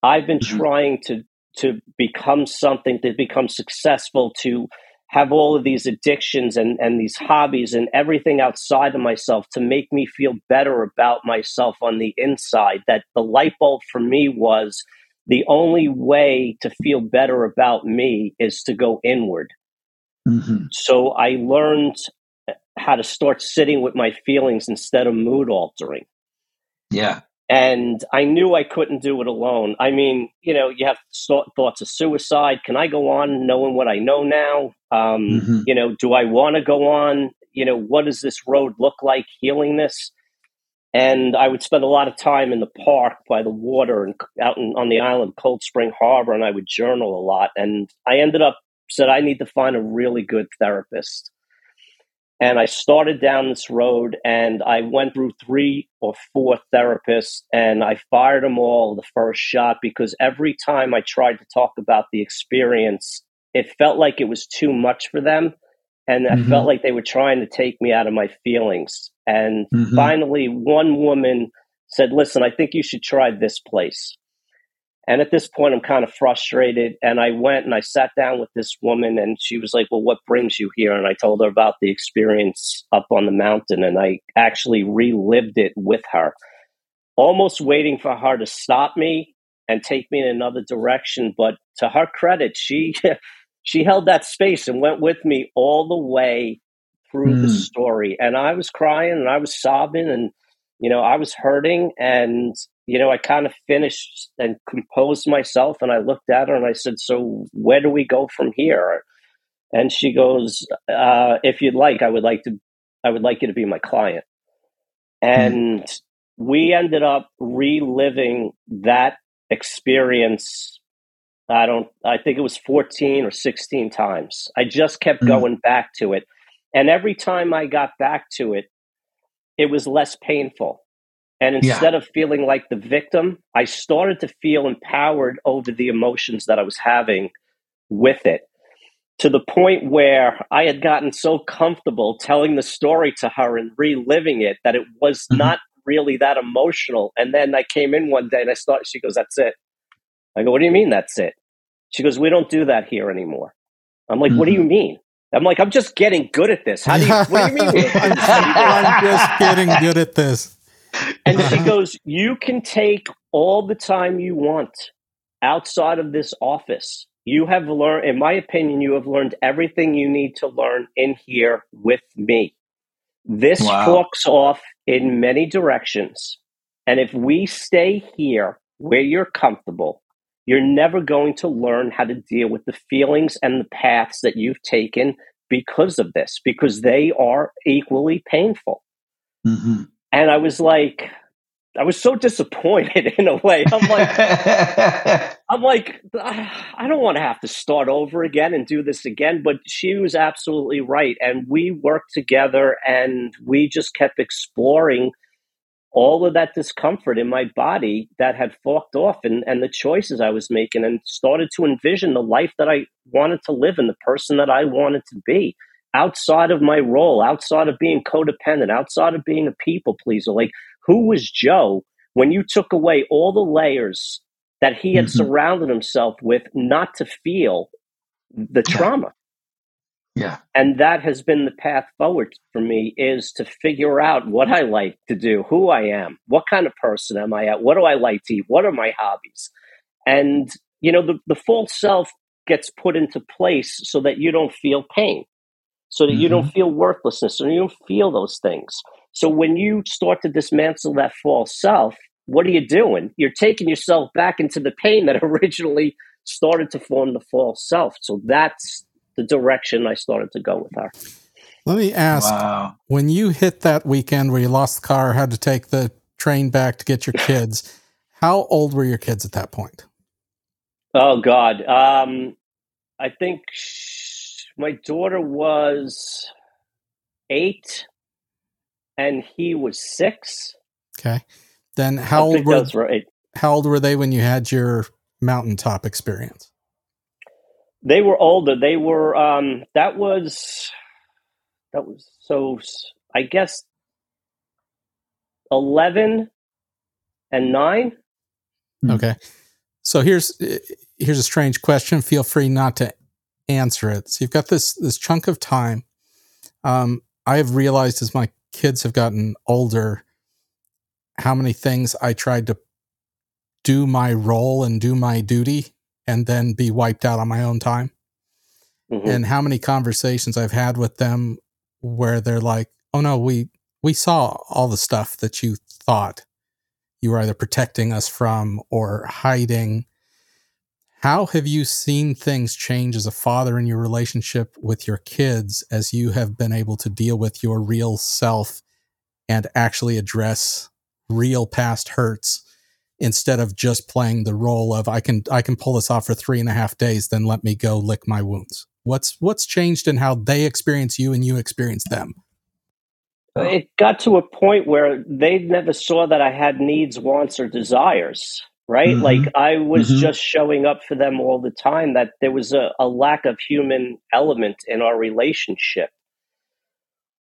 I've been mm-hmm. trying to to become something, to become successful, to have all of these addictions and, and these hobbies and everything outside of myself to make me feel better about myself on the inside. That the light bulb for me was the only way to feel better about me is to go inward. Mm-hmm. So I learned how to start sitting with my feelings instead of mood altering.
Yeah.
And I knew I couldn't do it alone. I mean, you know, you have thoughts of suicide. Can I go on knowing what I know now? Um, mm-hmm. You know, do I want to go on? You know, what does this road look like healing this? And I would spend a lot of time in the park by the water and out in, on the island, Cold Spring Harbor, and I would journal a lot. And I ended up said I need to find a really good therapist. And I started down this road and I went through three or four therapists and I fired them all the first shot because every time I tried to talk about the experience, it felt like it was too much for them. And I mm-hmm. felt like they were trying to take me out of my feelings. And mm-hmm. finally, one woman said, Listen, I think you should try this place. And at this point, I'm kind of frustrated. And I went and I sat down with this woman, and she was like, Well, what brings you here? And I told her about the experience up on the mountain. And I actually relived it with her, almost waiting for her to stop me and take me in another direction. But to her credit, she. she held that space and went with me all the way through mm. the hmm. story. And I was crying and I was sobbing and, you know, I was hurting. And, you know, I kind of finished and composed myself and I looked at her and I said, So where do we go from here? And she goes, uh, If you'd like, I would like to, I would like you to be my client. Hmm. And mm. we ended up reliving that experience I don't, I think it was 14 or 16 times. I just kept mm. going back to it. And every time I got back to it, it was less painful. And instead yeah. of feeling like the victim, I started to feel empowered over the emotions that I was having with it to the point where I had gotten so comfortable telling the story to her and reliving it that it was mm-hmm. not really that emotional. And then I came in one day and I started, she goes, That's it. I go, what do you mean that's it? She goes, we don't do that here anymore. I'm like, mm-hmm. what do you mm-hmm. mean? I'm like, I'm just getting good at this. How do you, what do you mean?
I'm just getting good at this.
and she goes, you can take all the time you want outside of this office. You have learned, in my opinion, you have learned everything you need to learn in here with me. This wow. off in many directions. And if we stay here where you're comfortable, you're never going to learn how to deal with the feelings and the paths that you've taken because of this, because they are equally painful. Mm-hmm. And I was like, I was so disappointed in a way. I'm like, I'm like, I don't want to have to start over again and do this again. But she was absolutely right, and we worked together, and we just kept exploring all of that discomfort in my body that had forked off and, and the choices I was making and started to envision the life that I wanted to live and the person that I wanted to be outside of my role, outside of being codependent, outside of being a people pleaser. Like, who was Joe when you took away all the layers that he had mm-hmm. surrounded himself with not to feel the trauma?
Yeah.
And that has been the path forward for me is to figure out what I like to do, who I am, what kind of person am I at, what do I like to eat, what are my hobbies? And, you know, the, the full self gets put into place so that you don't feel pain, so that mm-hmm. you don't mm-hmm. feel worthlessness, or you don't feel those things. So when you start to dismantle that false self, what are you doing? You're taking yourself back into the pain that originally started to form the false self. So that's the direction I started to go with her.
Let me ask wow. when you hit that weekend where you lost the car, had to take the train back to get your kids, how old were your kids at that point?
Oh God. Um, I think sh- my daughter was eight, and he was six.
Okay. Then how old were
right.
how old were they when you had your mountaintop experience?
They were older. They were. Um, that was. That was so. I guess eleven and nine.
Hmm.
Okay. So here's here's a strange question. Feel free not to answer it. So you've got this this chunk of time. Um, I have realized as my kids have gotten older, how many things I tried to do my role and do my duty, and then be wiped out on my own time.
Mhm.
and how many conversations I've had with them where they're like, "Oh no, we we saw all the stuff that you thought you were either protecting us from or hiding." How have you seen things change as a father in your relationship with your kids as you have been able to deal with your real self and actually address real past hurts instead of just playing the role of I can I can pull this off for three and a half days, then let me go lick my wounds. What's what's changed in how they experience you and you experience them?
It got to a point where they never saw that I had needs, wants, or desires. Right?
Mhm.
Like I was
Mhm.
just showing up for them all the time. That there was a, a lack of human element in our relationship.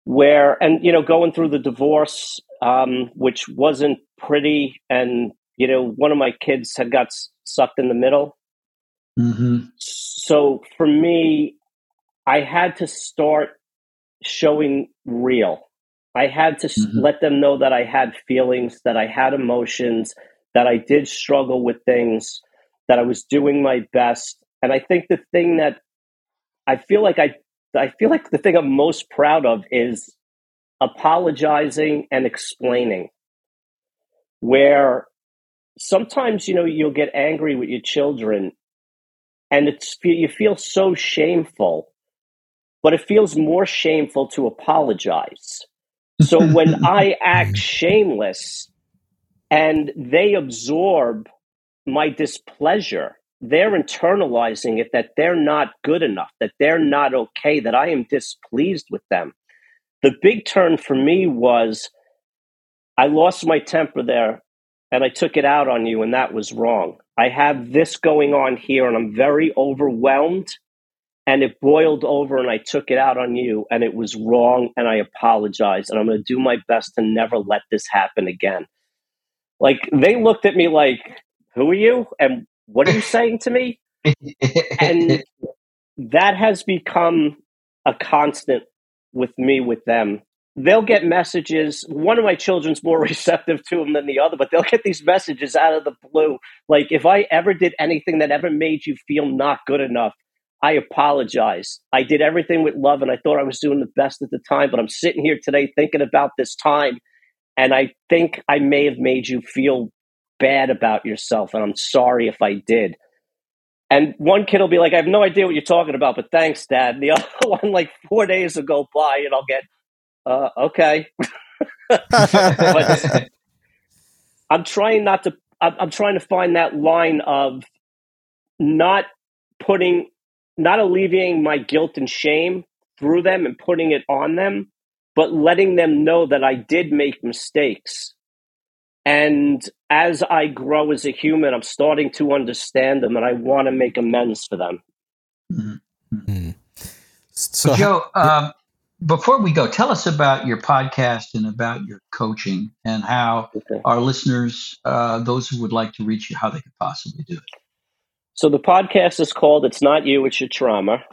Where and you know, going through the divorce, um, which wasn't pretty, and you know, one of my kids had got sucked in the middle.
Mm-hmm.
So for me, I had to start showing real. I had to s
Mhm.
let them know that I had feelings, that I had emotions, that I did struggle with things, that I was doing my best. And I think the thing that I feel like I I feel like the thing I'm most proud of is apologizing and explaining. Where sometimes you know you'll get angry with your children and it's you feel so shameful but it feels more shameful to apologize. So when i act shameless and they absorb my displeasure they're internalizing it that they're not good enough that they're not okay that i am displeased with them. The big turn for me was i lost my temper there and I took it out on you, and that was wrong. I have this going on here, and I'm very overwhelmed, and it boiled over, and I took it out on you, and it was wrong, and I apologize, and I'm going to do my best to never let this happen again. Like, they looked at me like, Who are you? And what are you saying to me? And that has become a constant with me with them they'll get messages. One of my children's more receptive to them than the other, but they'll get these messages out of the blue. Like, if I ever did anything that ever made you feel not good enough, I apologize. I did everything with love and I thought I was doing the best at the time, but I'm sitting here today thinking about this time and I think I may have made you feel bad about yourself and I'm sorry if I did. And one kid will be like, I have no idea what you're talking about, but thanks, Dad. And the other one, like four days will go by and I'll get, uh, okay. But- I'm trying not to. I'm, I'm trying to find that line of not putting, not alleviating my guilt and shame through them and putting it on them, but letting them know that I did make mistakes. And as I grow as a human, I'm starting to understand them, and I want to make amends for them.
Hmm.
So,
So,
Joe, um, before we go, tell us about your podcast and about your coaching and how
Okay.
our listeners, uh, those who would like to reach you, how they could possibly do it.
So the podcast is called "It's Not You, It's Your Trauma,"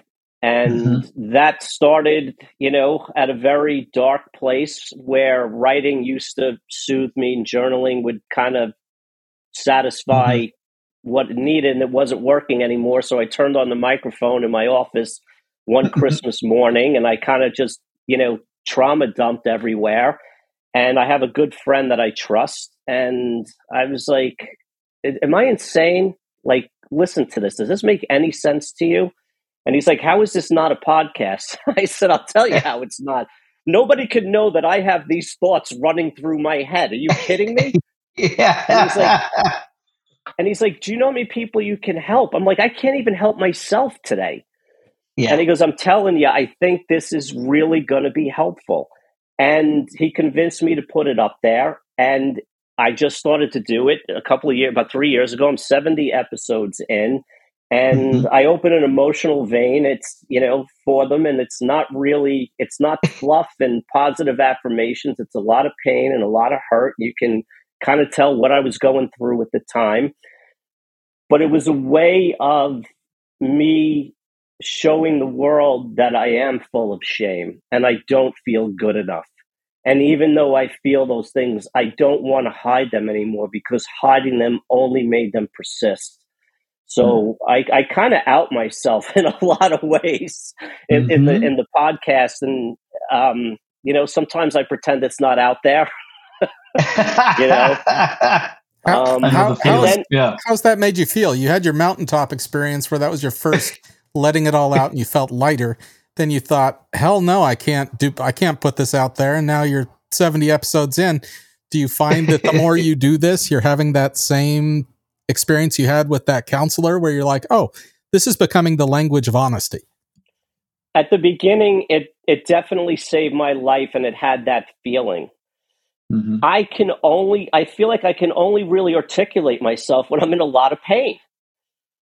and that started, you know, at a very dark place where writing used to soothe me, and journaling would kind of satisfy what it needed, and it wasn't working anymore. So I turned on the microphone in my office one Christmas morning, and I kind of just, you know, trauma dumped everywhere. And I have a good friend that I trust, and I was like, "Am I insane?" like listen to this does this make any sense to you and he's like how is this not a podcast i said i'll tell you how it's not nobody could know that i have these thoughts running through my head are you kidding me
Yeah.
And he's like- And he's like, Do you know how many people you can help? I'm like, I can't even help myself today.
Yeah.
And he goes, I'm telling you, I think this is really going to be helpful. And he convinced me to put it up there. And I just started to do it a couple of years, about three years ago. I'm 70 episodes in. And
Mhm.
I open an emotional vein. It's, you know, for them. And it's not really, it's not fluff and positive affirmations. It's a lot of pain and a lot of hurt. You can kind of tell what I was going through at the time. But it was a way of me showing the world that I am full of shame and I don't feel good enough. And even though I feel those things, I don't want to hide them anymore because hiding them only made them persist. So I, I kind of out myself in a lot of ways in, in the
Mhm.
in the podcast, and um, you know sometimes I pretend it's not out there. You know?
How-
Um,
how- how
feeling.
then-
yeah.
How's that made you feel? You had your mountaintop experience where that was your first letting it all out and you felt lighter. Then you thought, hell no, I can't do I can't put this out there. And now you're 70 episodes in. Do you find that the more you do this, you're having that same experience you had with that counselor where you're like, oh, this is becoming the language of honesty?
At the beginning, it it definitely saved my life, and it had that feeling.
Mhm.
I can only I feel like I can only really articulate myself when I'm in a lot of pain.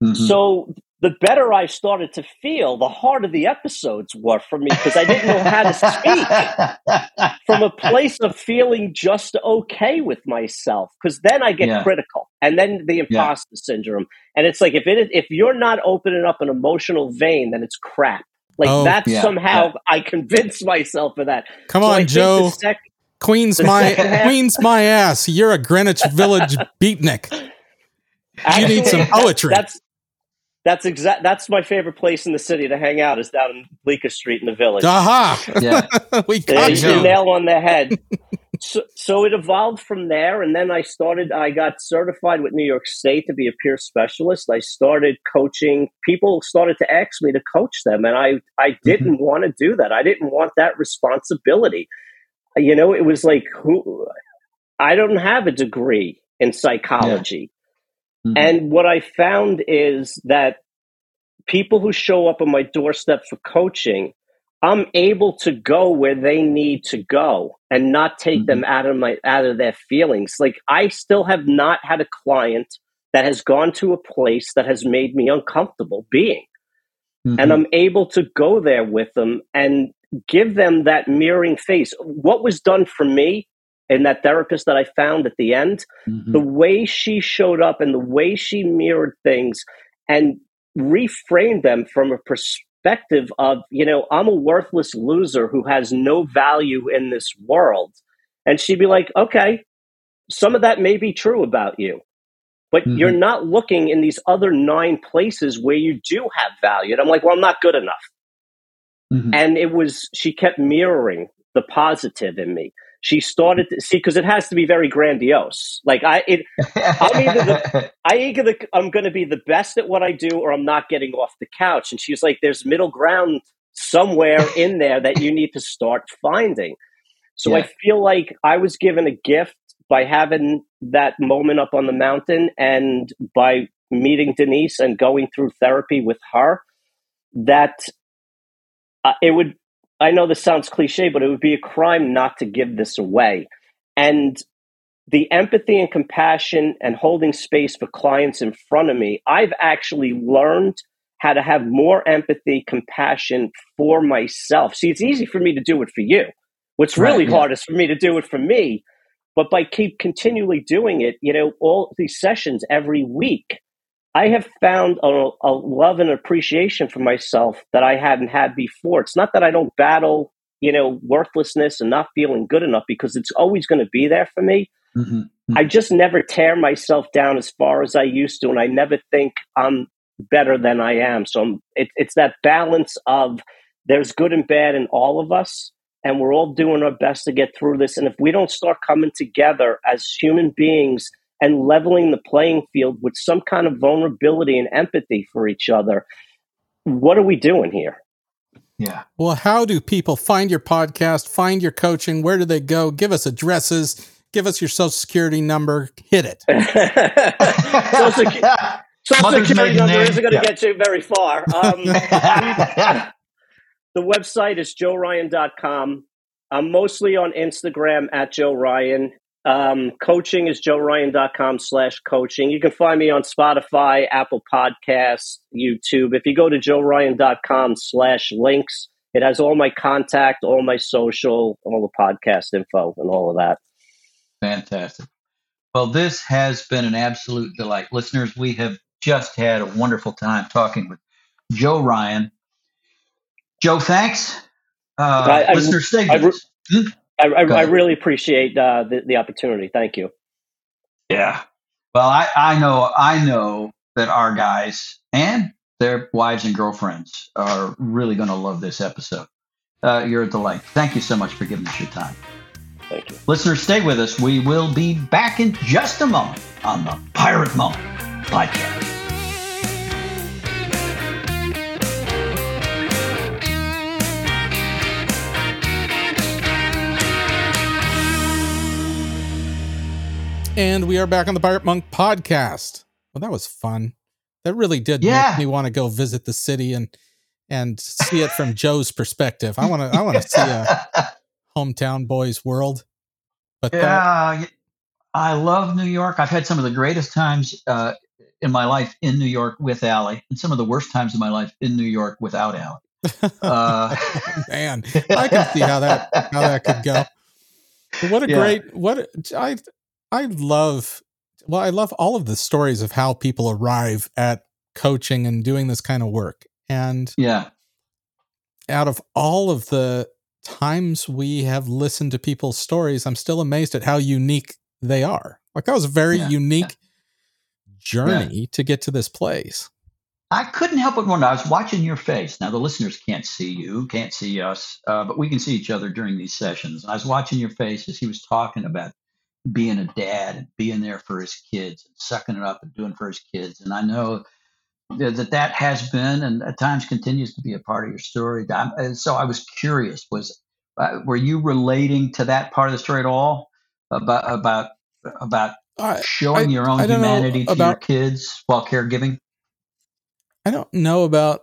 Mhm.
So the better I started to feel, the harder the episodes were for me because I didn't know how to speak from a place of feeling just okay with myself. Because then I get
Yeah.
critical, and then the imposter syndrome, and it's like if it if you're not opening up an emotional vein, then it's crap. Like
Oh,
that's
yeah,
somehow I convinced myself of that.
Come
So
on,
think
Joe.
sec-
Queen's my Queen's my ass. You're a Greenwich Village beatnik. You need some poetry.
That's that's exact. That's my favorite place in the city to hang out is down in Bleecker Street in the village.
Aha.
yeah.
we
Yeah,
got
you
you
go.
you.
hit the nail on the head. so, so it evolved from there, and then I started. I got certified with New York State to be a peer specialist. I started coaching. People started to ask me to coach them, and I I mm-hmm. didn't want to do that. I didn't want that responsibility. You know, it was like who. I don't have a degree in psychology.
Mhm.
And what I found is that people who show up on my doorstep for coaching, I'm able to go where they need to go and not take them out of my out of their feelings. Like I still have not had a client that has gone to a place that has made me uncomfortable being.
Mhm.
And I'm able to go there with them and give them that mirroring face. What was done for me and that therapist that I found at the end,
Mhm.
the way she showed up and the way she mirrored things and reframed them from a perspective of, you know, I'm a worthless loser who has no value in this world. And she'd be like, okay, some of that may be true about you, but
Mhm.
you're not looking in these other nine places where you do have value. And I'm like, well, I'm not good enough.
Mhm.
And it was, she kept mirroring the positive in me. She started to see, because it has to be very grandiose. Like, I, it, I'm either the- I either the, I'm going to be the best at what I do, or I'm not getting off the couch. And she's like, "There's middle ground somewhere in there that you need to start finding." So I feel like I was given a gift by having that moment up on the mountain, and by meeting Denise and going through therapy with her. That uh, it would. I know this sounds cliche, but it would be a crime not to give this away. And the empathy and compassion and holding space for clients in front of me, I've actually learned how to have more empathy, compassion for myself. See, it's easy for me to do it for you. What's
Right,
really
yeah.
hard is for me to do it for me. But by keep continually doing it, you know, all these sessions every week, I have found a, a love and appreciation for myself that I hadn't had before. It's not that I don't battle, you know, worthlessness and not feeling good enough because it's always going to be there for me.
Mhm.
I just never tear myself down as far as I used to, and I never think I'm better than I am. So I'm, it, it's that balance of there's good and bad in all of us, and we're all doing our best to get through this. And if we don't start coming together as human beings and leveling the playing field with some kind of vulnerability and empathy for each other, what are we doing here?
Yeah.
Well, how do people find your podcast, find your coaching? Where do they go? Give us addresses, give us your social security number. Hit it.
Social Secu- Social security number
name.
isn't going to
Yeah.
get you very far. Um, the website is joeryan.com. I'm mostly on Instagram at Joe Ryan. Um, coaching is joeryan.com slash coaching. You can find me on Spotify, Apple Podcasts, YouTube. If you go to joeryan.com slash links, it has all my contact, all my social, all the podcast info, and all of that.
Fantastic. Well, this has been an absolute delight. Listeners, we have just had a wonderful time talking with Joe Ryan. Joe, thanks. Uh,
I- I-
listeners, stay
I
with
re-
us.
I, I, I really appreciate uh, the, the opportunity. Thank you.
Yeah. Well, I, I know I know that our guys and their wives and girlfriends are really going to love this episode. Uh, you're a delight. Thank you so much for giving us your time.
Thank you.
Listeners, stay with us. We will be back in just a moment on the Pirate Monk podcast.
And we are back on the Pirate Monk podcast. Well, that was fun. That really did
Yeah.
make me want to go visit the city and and see it from Joe's perspective. I want to I want to see a hometown boys world. But that,
yeah, y- I love New York. I've had some of the greatest times uh, in my life in New York with Allie, and some of the worst times of my life in New York without Allie. Uh,
man, I can see how that how that could go. But what a
Yeah.
great what I I love well I love all of the stories of how people arrive at coaching and doing this kind of work. And
yeah,
out of all of the times we have listened to people's stories, I'm still amazed at how unique they are. Like that was a very
Yeah,
unique journey to get to this place.
I couldn't help but wonder. I was watching your face. Now the listeners can't see you, can't see us, uh, but we can see each other during these sessions. I was watching your face as he was talking about being a dad and being there for his kids and sucking it up and doing for his kids. And I know that that, has been and at times continues to be a part of your story. And so I was curious: was uh, were you relating to that part of the story at all about about about showing
I-
your own
I don't know
humanity to your kids while caregiving?
I don't know about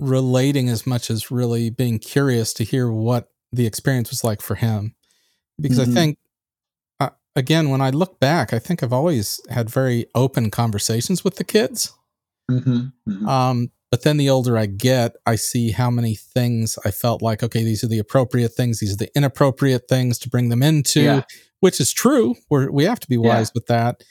relating as much as really being curious to hear what the experience was like for him. Because
Mhm.
I think, again, when I look back, I think I've always had very open conversations with the kids.
Mm-hmm.
Um, but then the older I get, I see how many things I felt like, okay, these are the appropriate things, these are the inappropriate things to bring them into,
Yeah.
which is true. We're, we have to be
Yeah.
wise with that.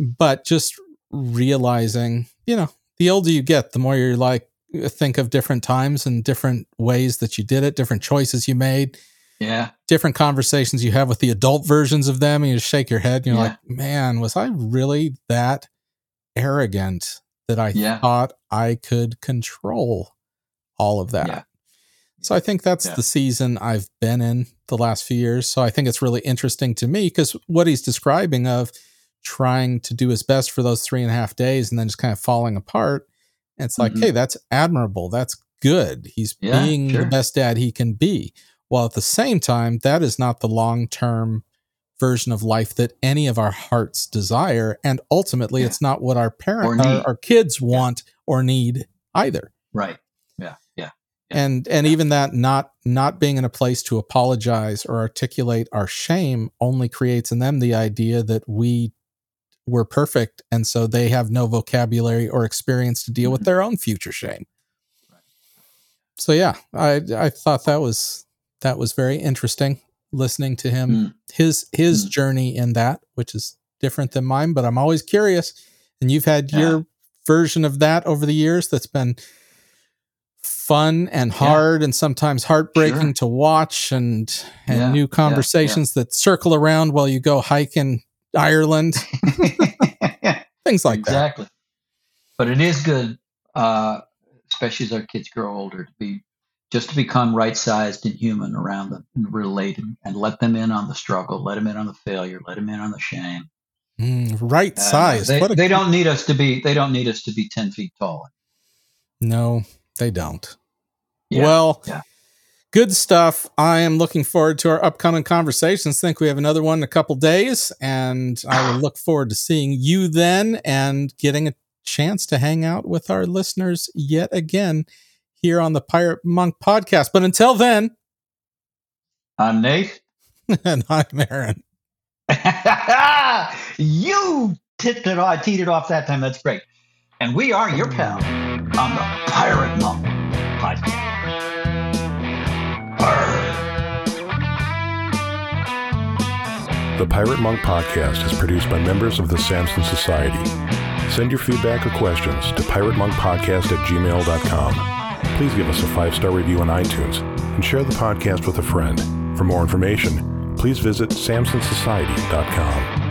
But just realizing, you know, the older you get, the more you're like, think of different times and different ways that you did it, different choices you made,
Yeah.
different conversations you have with the adult versions of them. And you shake your head and you're
Yeah.
like, man, was I really that arrogant that I
Yeah.
thought I could control all of that?
Yeah.
So I think that's the season I've been in the last few years. So I think it's really interesting to me because what he's describing of trying to do his best for those three and a half days and then just kind of falling apart. It's like,
Mhm.
hey, that's admirable. That's good. He's being
sure.
the best dad he can be. While at the same time, that is not the long term version of life that any of our hearts desire. And ultimately,
Yeah.
it's not what our parents, our,
need.
our kids want or need either
Right. Yeah. Yeah. Yeah.
and and even that not not being in a place to apologize or articulate our shame only creates in them the idea that we were perfect and so they have no vocabulary or experience to deal with
Mhm.
their own future shame so yeah i i thought that was that was very interesting listening to him
Mm.
his his
Mm.
journey in that which is different than mine but i'm always curious and you've had
Yeah.
your version of that over the years that's been fun and
Yeah.
hard and sometimes heartbreaking
Sure.
to watch and and
Yeah,
new
yeah,
conversations that circle around while you go hike in Ireland things like that
exactly. But it is good, uh, especially as our kids grow older, to be just to become right sized and human around them and related and let them in on the struggle, let them in on the failure, let them in on the shame.
Mm, right
Uh,
size
They, they don't need us to be. They don't need us to be ten feet tall.
no they don't
Yeah,
well
yeah.
good stuff. I am looking forward to our upcoming conversations. think we have another one in a couple days, and I will look forward to seeing you then and getting a chance to hang out with our listeners yet again here on the Pirate Monk podcast. But until then,
I'm Nate.
and I'm Aaron.
you tipped it off, teed it off that time. That's great. And we are your pal on the Pirate Monk podcast.
The Pirate Monk podcast is produced by members of the Samson Society. Send your feedback or questions to piratemonkpodcast at gmail.com. Please give us a five star review on iTunes and share the podcast with a friend. For more information, please visit samsonsociety.com.